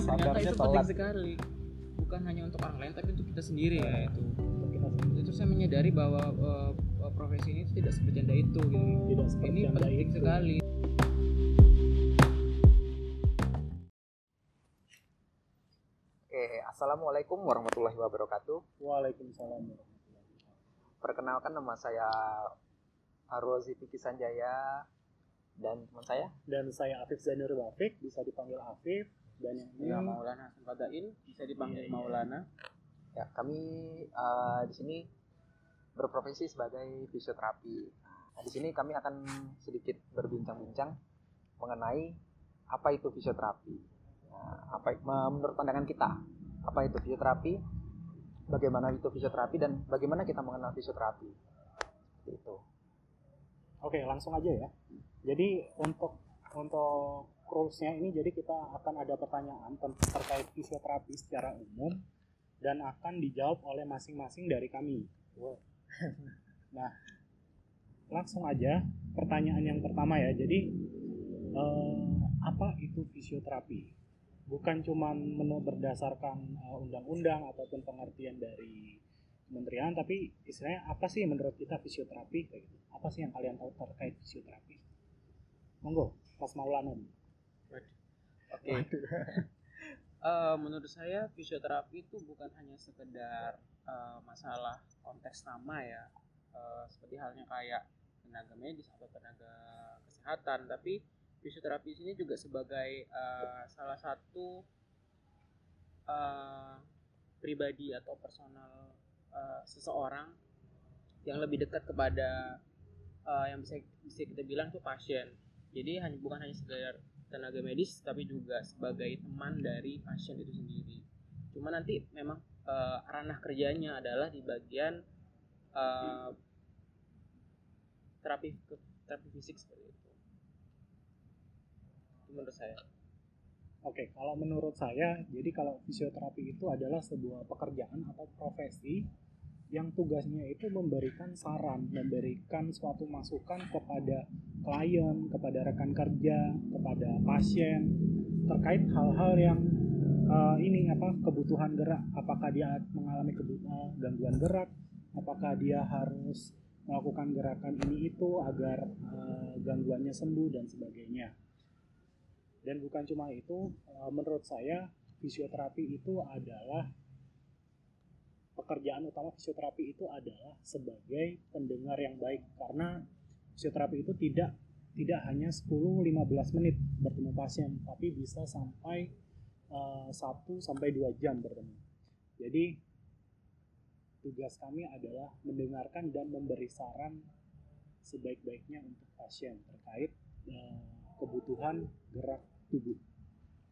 ternyata sadarnya itu penting sekali bukan hanya untuk orang lain tapi untuk kita sendiri ya itu Untuk kita sendiri. itu saya menyadari bahwa eh, eh, profesi ini tidak sebercanda itu gitu Tidak ini penting itu. sekali Oke, assalamualaikum warahmatullahi wabarakatuh. Waalaikumsalam warahmatullahi wabarakatuh. Perkenalkan nama saya Arwazi Piki Sanjaya dan teman saya. Dan saya Afif Zainur Wafik, bisa dipanggil Afif. Dan yang ini ya Maulana Hasan bisa dipanggil Iya, iya. Maulana Ya, kami eh, di sini berprofesi sebagai fisioterapi. Nah, di sini kami akan sedikit berbincang-bincang mengenai apa itu fisioterapi. Nah, apa menurut pandangan kita, apa itu fisioterapi? Bagaimana itu fisioterapi dan bagaimana kita mengenal fisioterapi? Seperti itu. Oke, langsung aja ya. Jadi untuk untuk rulesnya ini jadi kita akan ada pertanyaan terkait fisioterapi secara umum dan akan dijawab oleh masing-masing dari kami. Nah, langsung aja pertanyaan yang pertama ya. Jadi eh, apa itu fisioterapi? Bukan cuma menurut berdasarkan eh, undang-undang ataupun pengertian dari kementerian, tapi istilahnya apa sih menurut kita fisioterapi? Apa sih yang kalian tahu terkait fisioterapi? Monggo, Mas Maulana. Oke. Eh, menurut saya fisioterapi itu bukan hanya sekedar eh, masalah konteks nama ya Eh, seperti halnya kayak tenaga medis atau tenaga kesehatan tapi fisioterapi di sini juga sebagai eh, salah satu eh, pribadi atau personal eh, seseorang yang lebih dekat kepada eh, yang bisa bisa kita bilang tuh pasien. Jadi hanya bukan hanya sekedar tenaga medis tapi juga sebagai teman dari pasien itu sendiri. Cuma nanti memang eh, ranah kerjanya adalah di bagian eh, terapi terapi fisik seperti itu. Itu menurut saya. Oke, kalau menurut saya, jadi kalau fisioterapi itu adalah sebuah pekerjaan atau profesi yang tugasnya itu memberikan saran, memberikan suatu masukan kepada klien, kepada rekan kerja, kepada pasien terkait hal-hal yang eh, ini apa kebutuhan gerak, apakah dia mengalami kebutuhan gangguan gerak, apakah dia harus melakukan gerakan ini itu agar eh, gangguannya sembuh dan sebagainya. Dan bukan cuma itu, eh, menurut saya fisioterapi itu adalah pekerjaan utama fisioterapi itu adalah sebagai pendengar yang baik karena fisioterapi itu tidak tidak hanya 10-15 menit bertemu pasien tapi bisa sampai eh, 1 sampai 2 jam bertemu. Jadi tugas kami adalah mendengarkan dan memberi saran sebaik-baiknya untuk pasien terkait eh, kebutuhan gerak tubuh.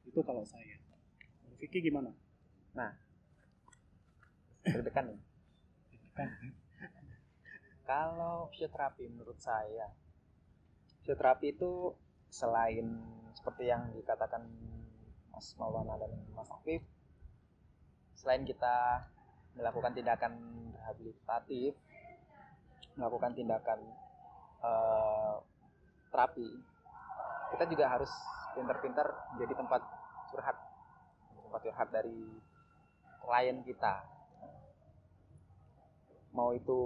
Itu kalau saya. Vicky gimana? Deg-degan nih. Kan Kalau fisioterapi menurut saya, fisioterapi itu selain seperti yang dikatakan Mas Maulana dan Mas Afif, selain kita melakukan tindakan rehabilitatif, melakukan tindakan eh, terapi, kita juga harus pintar-pintar menjadi tempat curhat, tempat curhat dari klien kita mau itu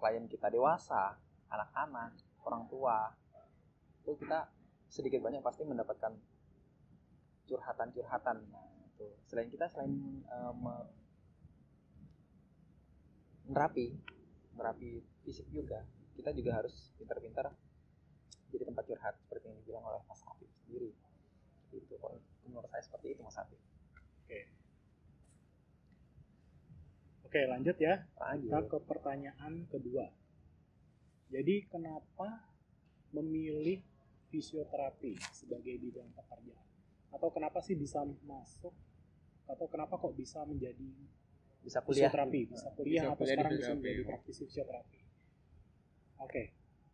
klien kita dewasa, anak-anak, orang tua, itu kita sedikit banyak pasti mendapatkan curhatan-curhatan. Nah, itu. Selain kita selain me- merapi, merapi fisik juga, kita juga harus pintar-pintar jadi tempat curhat seperti yang dibilang oleh Mas Afif sendiri. Itu menurut saya seperti itu Mas Afif. Oke. Oke, lanjut ya. Kita Lanjut. ke pertanyaan kedua. Jadi kenapa memilih fisioterapi sebagai bidang pekerjaan? Atau kenapa sih bisa masuk? Atau kenapa kok bisa menjadi Bisa kuliah. fisioterapi? Bisa kuliah Bisa atau kuliah sekarang bisa menjadi praktisi fisioterapi? Oke,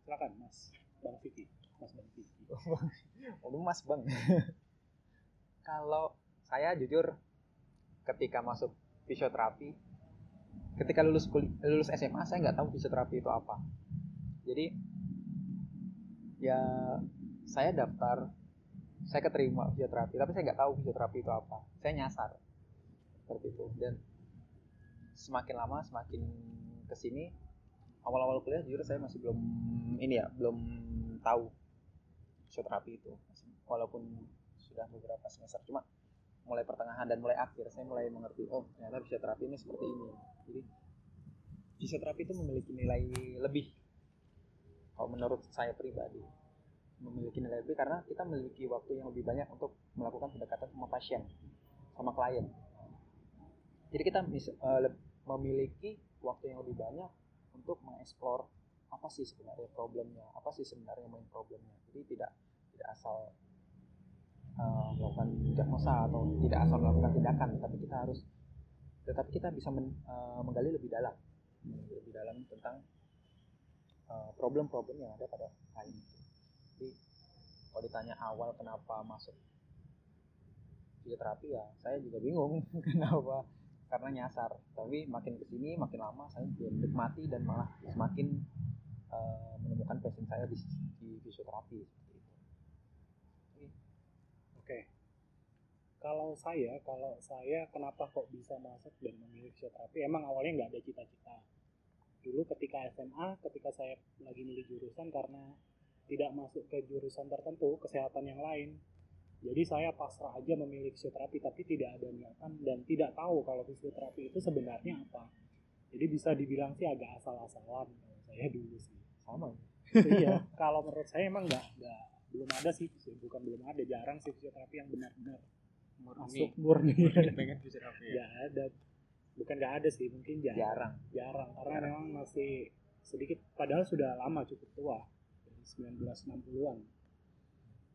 silakan Mas Bang Vicky. Mas Bang Vicky. Udah mas bang. Kalau saya jujur ketika masuk fisioterapi, ketika lulus kul- lulus SMA saya nggak tahu fisioterapi itu apa. Jadi ya saya daftar saya keterima fisioterapi tapi saya nggak tahu fisioterapi itu apa. Saya nyasar seperti itu. Dan semakin lama semakin ke sini awal-awal kuliah jujur saya masih belum ini ya belum tahu fisioterapi itu. Walaupun sudah beberapa semester cuma mulai pertengahan dan mulai akhir saya mulai mengerti oh ternyata fisioterapi ini seperti ini. Jadi fisioterapi itu memiliki nilai lebih. Kalau menurut saya pribadi memiliki nilai lebih karena kita memiliki waktu yang lebih banyak untuk melakukan pendekatan sama pasien sama klien. Jadi kita uh, memiliki waktu yang lebih banyak untuk mengeksplor apa sih sebenarnya problemnya apa sih sebenarnya main problemnya. Jadi tidak tidak asal uh, melakukan diagnosa atau tidak asal melakukan tindakan tapi kita harus tetapi kita bisa men, uh, menggali lebih dalam. Lebih dalam tentang problem-problem uh, yang ada pada klien itu. Jadi kalau ditanya awal kenapa masuk fisioterapi ya saya juga bingung kenapa. Karena nyasar. Tapi makin ke sini makin lama saya menikmati dan malah semakin uh, menemukan passion saya di, di fisioterapi okay. kalau saya kalau saya kenapa kok bisa masuk dan memilih fisioterapi? Emang awalnya nggak ada cita-cita. Dulu ketika SMA ketika saya lagi milih jurusan karena tidak masuk ke jurusan tertentu kesehatan yang lain. Jadi saya pasrah aja memilih fisioterapi tapi tidak ada niatan dan tidak tahu kalau fisioterapi itu sebenarnya apa. Jadi bisa dibilang sih agak asal-asalan saya dulu sih. Sama. Iya kalau menurut saya emang nggak nggak belum ada sih bukan belum ada jarang sih fisioterapi yang benar-benar masuk murni pengen fisioterapi ya ada bukan nggak ada sih mungkin jarang jarang, jarang karena jarang. memang masih sedikit padahal sudah lama cukup tua 1960-an.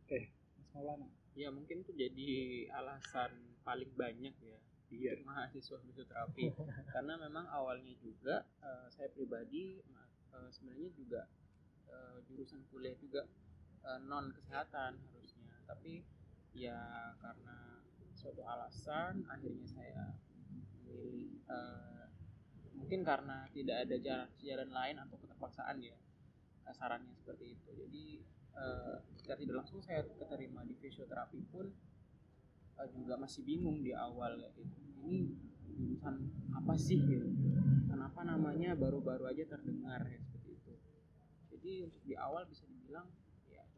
Oke, Mas Maulana. Ya mungkin itu jadi alasan paling banyak ya iya. untuk mahasiswa fisioterapi karena memang awalnya juga uh, saya pribadi uh, sebenarnya juga uh, jurusan kuliah juga uh, non kesehatan harusnya. Tapi ya karena suatu alasan akhirnya saya memilih uh, mungkin karena tidak ada jalan jalan lain atau keterpaksaan ya sarannya seperti itu. Jadi uh, secara tidak langsung saya keterima di fisioterapi pun uh, juga masih bingung di awal gitu. Ini jurusan apa sih gitu? Kenapa namanya baru-baru aja terdengar ya seperti itu. Jadi untuk di awal bisa dibilang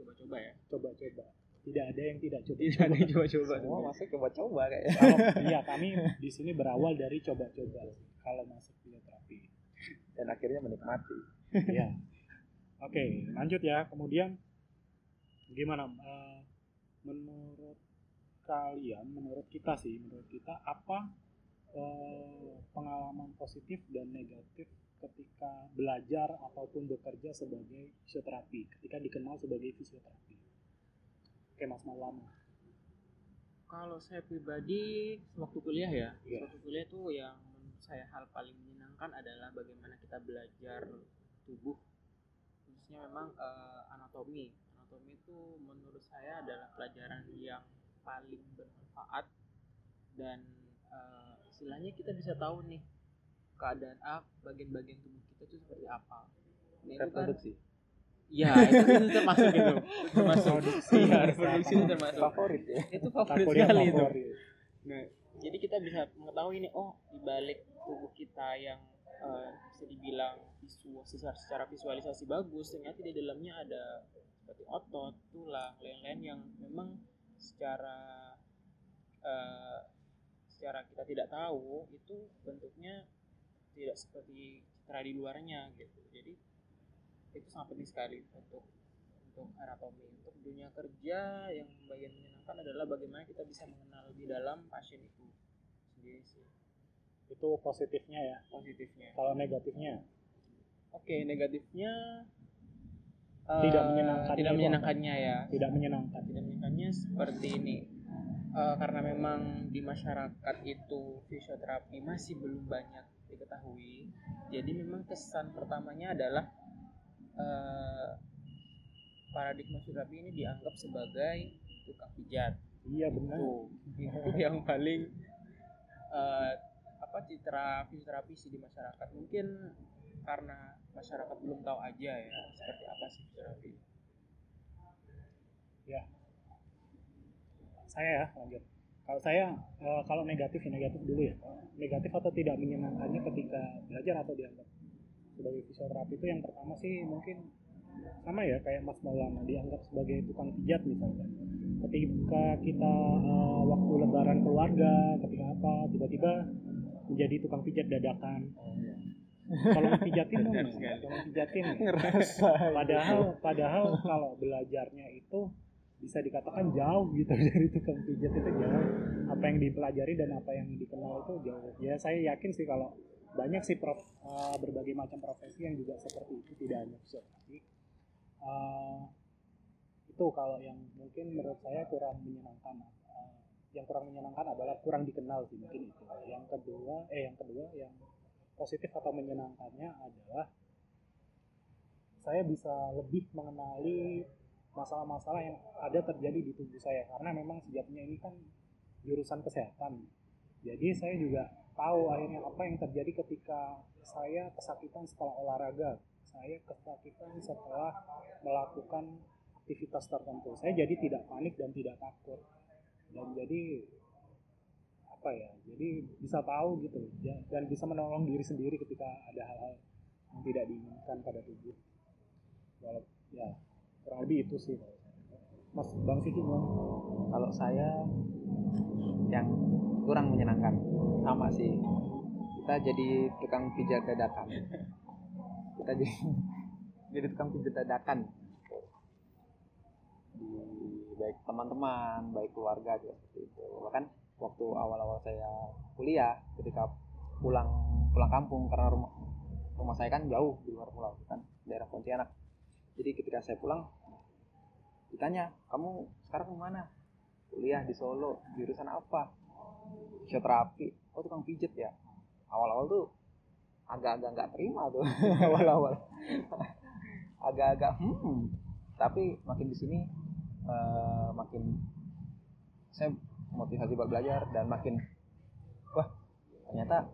coba-coba ya. Coba-coba. Tidak ada yang tidak coba. Tidak ada yang coba-coba. Semua masih coba-coba kayak. Iya kami di sini berawal dari coba-coba. Kalau masuk fisioterapi dan akhirnya menikmati. Iya. Oke, okay, lanjut ya. Kemudian gimana uh, menurut kalian, menurut kita sih, menurut kita apa uh, pengalaman positif dan negatif ketika belajar ataupun bekerja sebagai fisioterapi, ketika dikenal sebagai fisioterapi? Oke, Mas Maulana. Kalau saya pribadi waktu kuliah ya, yeah. waktu kuliah tuh yang menurut saya hal paling menyenangkan adalah bagaimana kita belajar tubuh khususnya memang uh, anatomi anatomi itu menurut saya adalah pelajaran yang paling bermanfaat dan uh, istilahnya kita bisa tahu nih keadaan A bagian-bagian tubuh kita itu seperti apa nah, itu kan Ya, itu, itu termasuk itu. Termasuk Iya, reproduksi itu termasuk. Favorit ya. Itu favorit sekali itu. Nah, jadi kita bisa mengetahui ini oh di balik tubuh kita yang uh, bisa dibilang visual secara, secara visualisasi bagus ternyata di dalamnya ada seperti otot tulang lain-lain yang memang secara uh, secara kita tidak tahu itu bentuknya tidak seperti citra di luarnya gitu. Jadi itu sangat penting sekali untuk untuk anatomi. Untuk dunia kerja yang bagian menyenangkan adalah bagaimana kita bisa mengenal di dalam pasien itu sendiri sih. Itu positifnya ya? Positifnya. Kalau negatifnya? Oke okay, negatifnya tidak uh, menyenangkan tidak menyenangkannya ya. Tidak menyenangkan. Tidak menyenangkannya seperti ini. Uh, karena memang di masyarakat itu fisioterapi masih belum banyak diketahui. Jadi memang kesan pertamanya adalah uh, paradigma fisioterapi ini dianggap sebagai tukang pijat. Iya benar. Itu, itu yang paling uh, apa citra fisioterapi sih di masyarakat. Mungkin karena masyarakat belum tahu aja ya seperti apa sih fisioterapi ya. Saya ya lanjut kalau saya eh, kalau negatif ya negatif dulu ya. Negatif atau tidak menyenangkannya ketika belajar atau dianggap sebagai fisioterapi itu yang pertama sih mungkin sama ya kayak Mas Maulana dianggap sebagai tukang pijat misalnya. Ketika kita eh, waktu lebaran keluarga ketika apa tiba-tiba menjadi tukang pijat dadakan. Kalau pijatin dong tolong pijatin ya. ngerasa. Padahal padahal kalau belajarnya itu bisa dikatakan jauh gitu dari tukang pijat itu jauh. Apa yang dipelajari dan apa yang dikenal itu jauh. Ya saya yakin sih kalau banyak sih prof, eh, berbagai macam profesi yang juga seperti itu tidak hanya fisioterapi Eh, itu kalau yang mungkin menurut saya kurang menyenangkan Eh, yang kurang menyenangkan adalah kurang dikenal sih mungkin itu. Yang kedua eh yang kedua yang positif atau menyenangkannya adalah saya bisa lebih mengenali masalah-masalah yang ada terjadi di tubuh saya. Karena memang sejatinya ini kan jurusan kesehatan. Jadi saya juga tahu akhirnya apa yang terjadi ketika saya kesakitan setelah olahraga. Saya kesakitan setelah melakukan aktivitas tertentu. Saya jadi tidak panik dan tidak takut. Dan jadi apa ya jadi bisa tahu gitu. Dan bisa menolong diri sendiri ketika ada hal-hal yang tidak diinginkan pada tubuh. Walau, ya kurang lebih itu sih. Mas Bang Siki gimana? kalau saya yang kurang menyenangkan sama sih. Kita jadi tukang pijat dadakan. Kita jadi jadi tukang pijat dadakan. Di baik teman-teman baik keluarga juga seperti itu. Bahkan waktu awal-awal saya kuliah ketika pulang pulang kampung karena rumah rumah saya kan jauh di luar pulau kan daerah Pontianak jadi ketika saya pulang ditanya kamu sekarang ke mana? Kuliah di Solo. Jurusan apa? Fisioterapi oh tukang pijet ya? Awal-awal tuh agak-agak nggak terima tuh awal-awal. Agak-agak hmm. Tapi makin di sini eh, makin saya motivasi buat belajar dan makin wah ternyata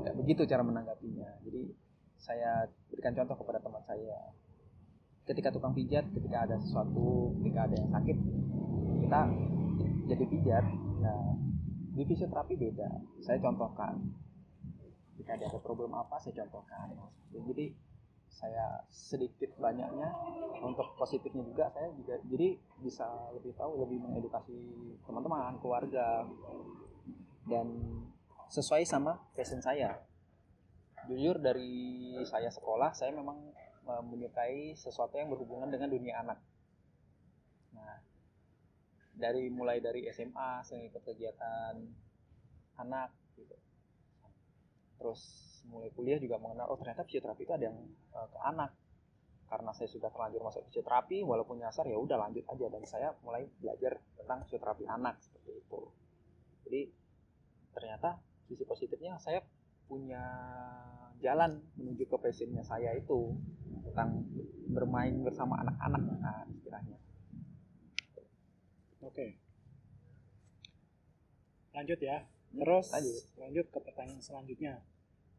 tidak begitu cara menanggapinya. Jadi saya berikan contoh kepada teman saya. Ketika tukang pijat ketika ada sesuatu ketika ada yang sakit kita jadi pijat. Nah di fisioterapi beda. Saya contohkan. Ketika ada problem apa saya contohkan. Jadi saya sedikit banyaknya untuk positifnya juga saya juga jadi bisa lebih tahu lebih mengedukasi teman-teman keluarga. Dan sesuai sama passion saya jujur dari saya sekolah saya memang eh, menyukai sesuatu yang berhubungan dengan dunia anak. Nah dari mulai dari SMA saya ikut kegiatan anak gitu. Terus mulai kuliah juga mengenal oh ternyata fisioterapi itu ada yang eh, ke anak. Karena saya sudah terlanjur masuk fisioterapi walaupun nyasar ya udah lanjut aja. Dan saya mulai belajar tentang fisioterapi anak seperti itu. Jadi ternyata sisi positifnya saya punya jalan menuju ke passionnya saya itu tentang bermain bersama anak-anak nah istilahnya Oke. Lanjut ya. Terus lanjut. lanjut ke pertanyaan selanjutnya.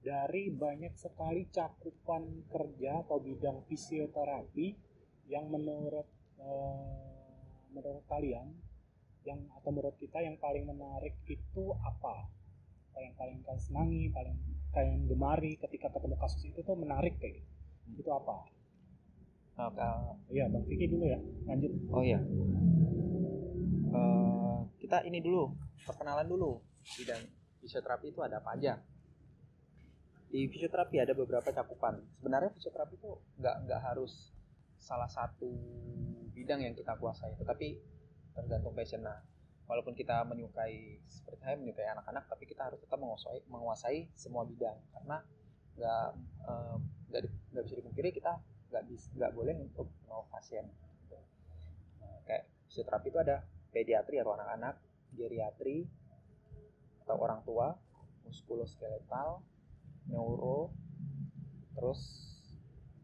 Dari banyak sekali cakupan kerja atau bidang fisioterapi yang menurut eh, menurut kalian yang atau menurut kita yang paling menarik itu apa? Apa yang paling kalian senangi, paling kalian gemari ketika ketemu kasus itu tuh menarik kayak gitu. Itu apa? Nah, ka- Iya, Bang Vicky dulu ya. Lanjut. oh iya Eh, kita ini dulu perkenalan dulu bidang fisioterapi itu ada apa aja di fisioterapi ada beberapa cakupan sebenarnya fisioterapi itu nggak nggak harus salah satu bidang yang kita kuasai tetapi tergantung passion nah walaupun kita menyukai seperti saya menyukai anak-anak tapi kita harus tetap menguasai menguasai semua bidang. Karena nggak nggak nggak bisa dipungkiri kita nggak bisa nggak boleh untuk menolong pasien. Nah, kayak fisioterapi itu ada pediatri atau anak-anak geriatri atau orang tua muskuloskeletal neuro terus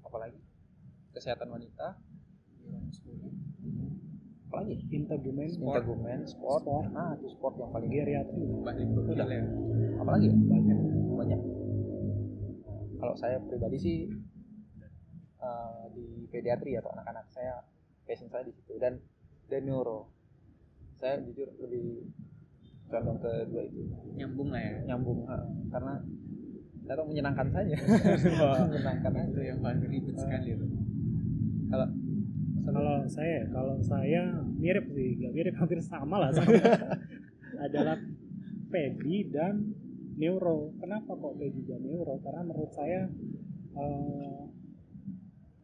apa lagi? Kesehatan wanita apa lagi Integumen, integumen sport, Sport. nah itu sport yang paling geriatri. balik Udah. ya apa lagi ya? Banyak. banyak. Kalau saya pribadi sih eh, di pediatri atau anak-anak saya passion saya di situ. Dan dan neuro. Saya jujur lebih condong ke dua itu. Nyambung lah ya. Nyambung ha. karena saya tahu menyenangkan saja. Menyenangkan itu aja yang paling ribet sekali itu kalau Kalau saya, kalau saya mirip sih, nggak mirip hampir sama lah sama adalah pedi dan neuro. Kenapa kok pedi dan neuro? Karena menurut saya eh,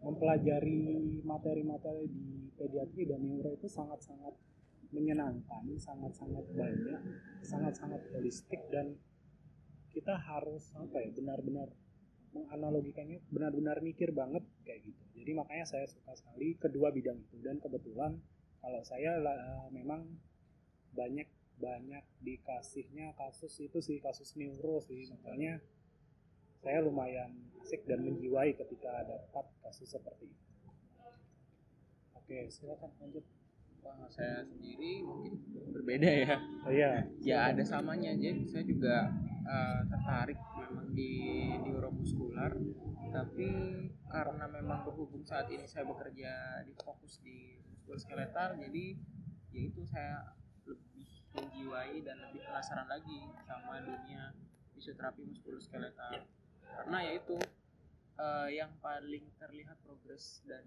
mempelajari materi-materi di pediatri dan neuro itu sangat-sangat menyenangkan, sangat-sangat banyak, sangat-sangat holistik dan kita harus apa ya benar-benar menganalogikannya benar-benar mikir banget kayak gitu. Jadi makanya saya suka sekali kedua bidang itu. Dan kebetulan kalau saya lah, memang banyak banyak dikasihnya kasus itu sih kasus neuro sih. Makanya saya lumayan asik dan menjiwai ketika dapat kasus seperti itu. Oke, silakan lanjut. Wah, saya sendiri mungkin berbeda ya. Oh iya, ya ada samanya jadi saya juga eh, tertarik memang di neuromuskular. Tapi karena memang berhubung saat ini saya bekerja di fokus di muskuloskeletal jadi ya itu saya lebih menjiwai dan lebih penasaran lagi sama dunia fisioterapi muskuloskeletal karena ya itu eh, yang paling terlihat progres dan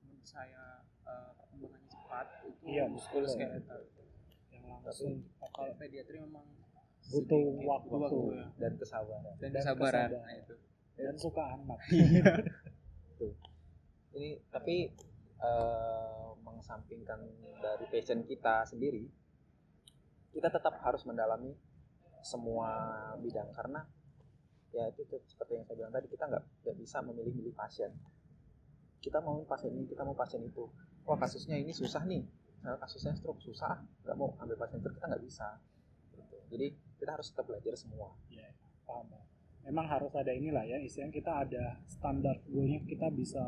menurut saya eh, perkembangannya cepat itu Iya, muskuloskeletal yang langsung. kalau pediatri memang Butuh sedikit waktu. ya. dan kesabaran. Dan, Dan kesabaran kesabaran. Nah, itu dan suka anak. ini tapi eh, mengesampingkan dari passion kita sendiri kita tetap harus mendalami semua bidang karena ya itu tuh, seperti yang saya bilang tadi kita nggak nggak bisa memilih-milih pasien. Kita mau pasien ini kita mau pasien itu. Wah kasusnya ini susah nih. Nah, kasusnya stroke susah nggak mau ambil pasien stroke kita nggak bisa. Gitu. jadi kita harus tetap belajar semua. Paham Bang. Memang harus ada inilah ya istilahnya kita ada standar goalnya kita bisa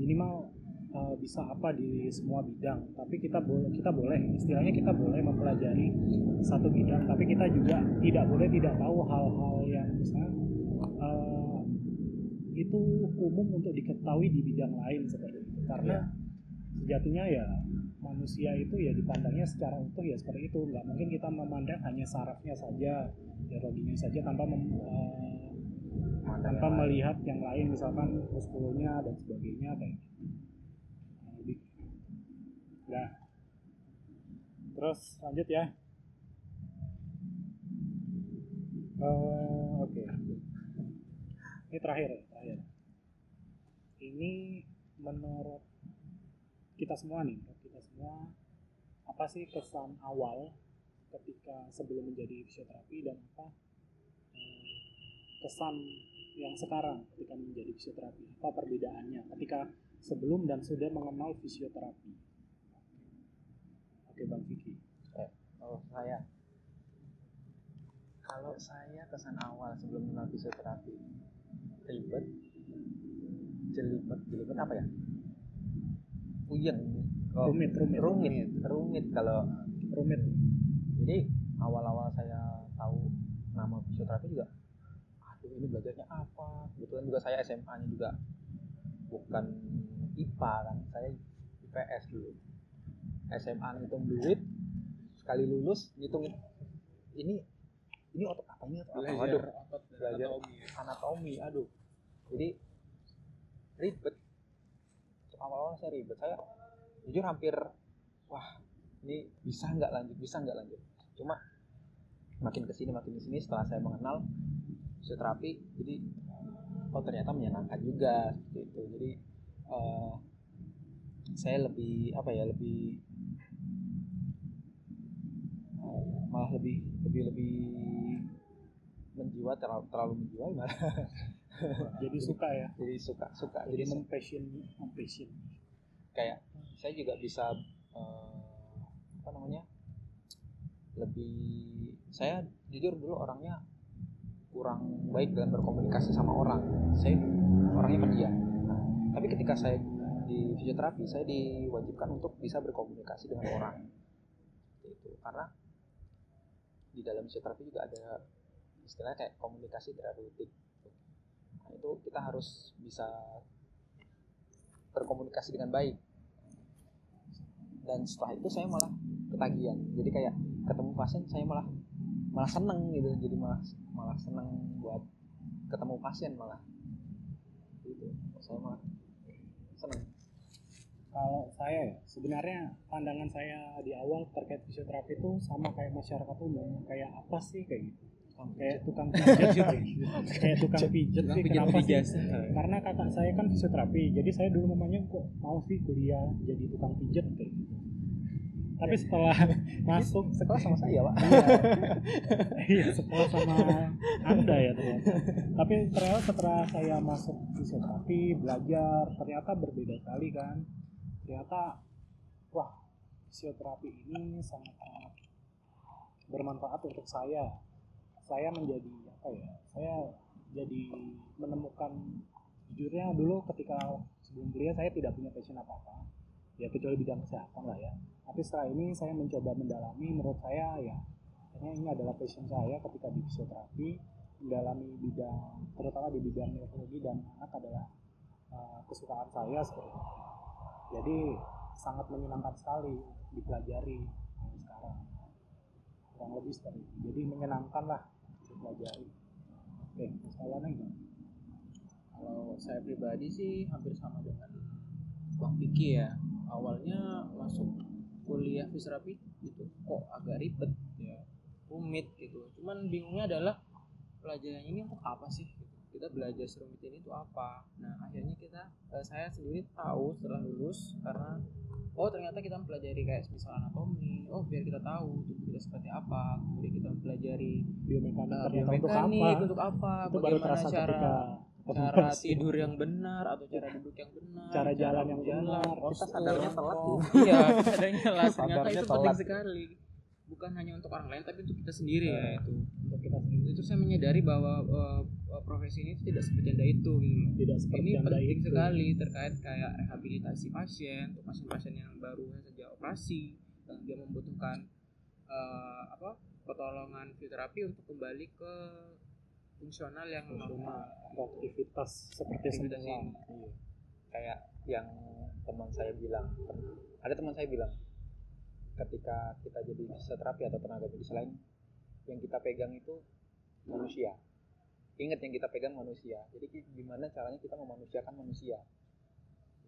minimal eh, bisa apa di semua bidang. Tapi kita boleh kita boleh istilahnya kita boleh mempelajari satu bidang tapi kita juga tidak boleh tidak tahu hal-hal yang misalnya eh, itu umum untuk diketahui di bidang lain seperti itu. Karena sejatinya ya manusia itu ya dipandangnya secara utuh ya seperti itu nggak mungkin kita memandang hanya sarafnya saja biologinya saja tanpa mem- Memandang tanpa yang lain. melihat yang lain misalkan muskulnya dan sebagainya kayak gitu. Lebih. Nah, terus lanjut ya. Eh, Oke. Ini terakhir ya, terakhir. Ini menurut kita semua nih, apa sih kesan awal ketika sebelum menjadi fisioterapi dan apa eh, kesan yang sekarang ketika menjadi fisioterapi? Apa perbedaannya ketika sebelum dan sudah mengenal fisioterapi? Oke bang Vicky. Oh saya kalau saya kesan awal sebelum kenal fisioterapi ribet jelibet jelibet apa ya? Puyeng oh, rumit rumit. rumit rumit kalau rumit. jadi awal-awal saya tahu nama fisioterapi juga aduh ini belajarnya apa? Kebetulan juga saya SMA nya juga bukan IPA kan saya IPS dulu. SMA ngitung duit sekali lulus ngitung ini ini otot apa ini otot apa? Belajar waduh otot Belajar. anatomi ya. anatomi aduh. Jadi ribet. Awal-awal saya ribet saya jujur hampir wah ini bisa nggak lanjut bisa nggak lanjut. Cuma makin ke sini makin ke sini setelah saya mengenal fisioterapi jadi oh ternyata menyenangkan juga seperti itu. Jadi eh, saya lebih apa ya lebih eh, malah lebih lebih lebih menjiwa terlalu terlalu menjiwa malah. Jadi suka ya? Jadi suka suka. Jadi jadi mempassion mempassion. Kayak saya juga bisa eh, apa namanya lebih saya jujur dulu orangnya kurang baik dalam berkomunikasi sama orang. Saya orangnya pendiam. Tapi ketika saya di fisioterapi saya diwajibkan untuk bisa berkomunikasi dengan orang. Itu. Karena di dalam fisioterapi juga ada istilahnya kayak komunikasi terapeutik nah itu kita harus bisa berkomunikasi dengan baik dan setelah itu saya malah ketagihan. Jadi kayak ketemu pasien saya malah malah seneng gitu. Jadi malah malah seneng buat ketemu pasien malah. Gitu. Saya malah seneng. Kalau saya ya sebenarnya pandangan saya di awal terkait fisioterapi itu sama kayak masyarakat umum. Kayak apa sih kayak gitu? Kayak tukang pijat gitu. Kayak tukang pijat sih kenapa sih? Karena kakak saya kan fisioterapi jadi saya dulu mamanya kok mau sih kuliah jadi tukang pijat kayak gitu tapi setelah masuk sekolah sama saya pak. Iya. Iya sekolah sama anda ya ternyata. Tapi ternyata setelah saya masuk fisioterapi belajar ternyata berbeda sekali kan. Ternyata wah fisioterapi ini sangat sangat bermanfaat untuk saya. Saya menjadi apa ya saya jadi menemukan jujurnya dulu ketika sebelum kuliah saya tidak punya passion apa apa ya kecuali bidang kesehatan lah ya tapi setelah ini saya mencoba mendalami menurut saya ya kayaknya ini adalah passion saya ketika di fisioterapi mendalami bidang terutama di bidang neurologi dan anak adalah uh, kesukaan saya seperti itu. Jadi sangat menyenangkan sekali dipelajari sekarang. Kurang lebih seperti itu. Jadi menyenangkan lah dipelajari. Oke masalahnya gimana? Kalau saya pribadi sih hampir sama dengan Bang Vicky ya. Awalnya masuk kuliah fisioterapi gitu. Kok agak ribet? Ya rumit gitu. Cuman bingungnya adalah pelajaran ini untuk apa sih? Gitu. kita belajar serumit ini itu apa? Nah akhirnya kita eh, saya sendiri tahu setelah lulus karena oh ternyata kita mempelajari kayak misal anatomi. Oh biar kita tahu tubuh kita seperti apa. Kemudian kita mempelajari biomekanik uh, ternyata untuk biomekanik apa? untuk apa? Itu bagaimana cara ketika cara tidur yang benar atau cara duduk yang benar Cara jalan yang benar. kita sadarnya telat. oh, ya. iya sadarnya telat ternyata itu penting sekali. Bukan hanya untuk orang lain tapi untuk kita sendiri ya Nah. itu. Untuk kita sendiri. Itu saya menyadari bahwa uh, profesi ini tidak sebercanda itu gitu loh. tidak seperti ini penting itu. sekali terkait kayak rehabilitasi pasien untuk pasien-pasien yang baru saja operasi dan dia membutuhkan uh, apa pertolongan fisioterapi untuk kembali ke fungsional yang normal. aktivitas seperti Aktivitas ini. Iya. kayak yang teman saya bilang ada teman saya bilang ketika kita jadi fisioterapi atau tenaga medis lain yang kita pegang itu manusia. Ingat yang kita pegang manusia. Jadi gimana caranya kita memanusiakan manusia?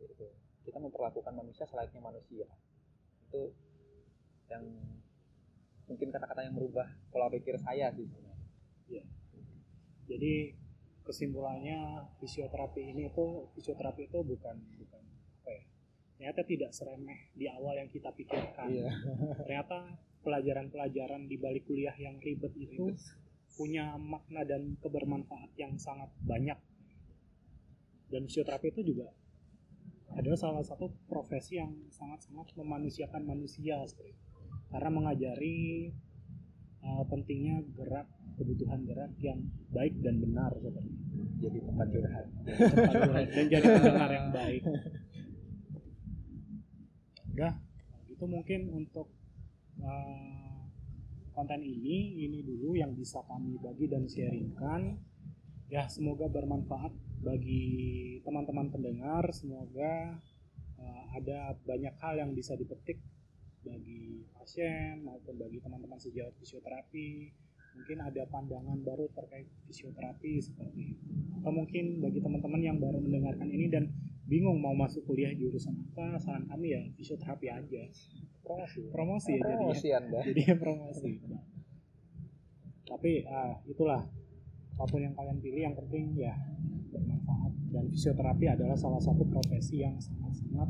Gitu. Kita memperlakukan manusia selayaknya manusia. Itu yang mungkin kata-kata yang merubah pola pikir saya sih sebenarnya jadi kesimpulannya fisioterapi ini itu fisioterapi itu bukan bukan apa ya ternyata tidak seremeh di awal yang kita pikirkan Iya. ternyata pelajaran-pelajaran di balik kuliah yang ribet itu punya makna dan kebermanfaat yang sangat banyak dan fisioterapi itu juga adalah salah satu profesi yang sangat-sangat memanusiakan manusia seperti itu. karena mengajari uh, pentingnya gerak kebutuhan gerak yang baik dan benar seperti itu jadi tempat curhat dan jadi pendengar yang baik. Udah, itu mungkin untuk uh, konten ini ini dulu yang bisa kami bagi dan sharingkan. Ya, semoga bermanfaat bagi teman-teman pendengar. Semoga uh, ada banyak hal yang bisa dipetik bagi pasien maupun bagi teman-teman sejawat fisioterapi. Mungkin ada pandangan baru terkait fisioterapi seperti itu. Atau mungkin bagi teman-teman yang baru mendengarkan ini dan bingung mau masuk kuliah jurusan apa saran kami ya fisioterapi aja. Promosi. Promosi ya jadinya. Promosi anda. Jadi promosi. Tapi ah, itulah. Apa pun yang kalian pilih yang penting ya bermanfaat. Dan fisioterapi adalah salah satu profesi yang sangat-sangat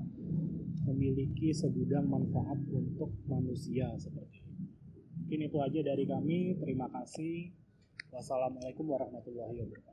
memiliki segudang manfaat untuk manusia seperti itu mungkin itu aja dari kami. Terima kasih. Wassalamualaikum warahmatullahi wabarakatuh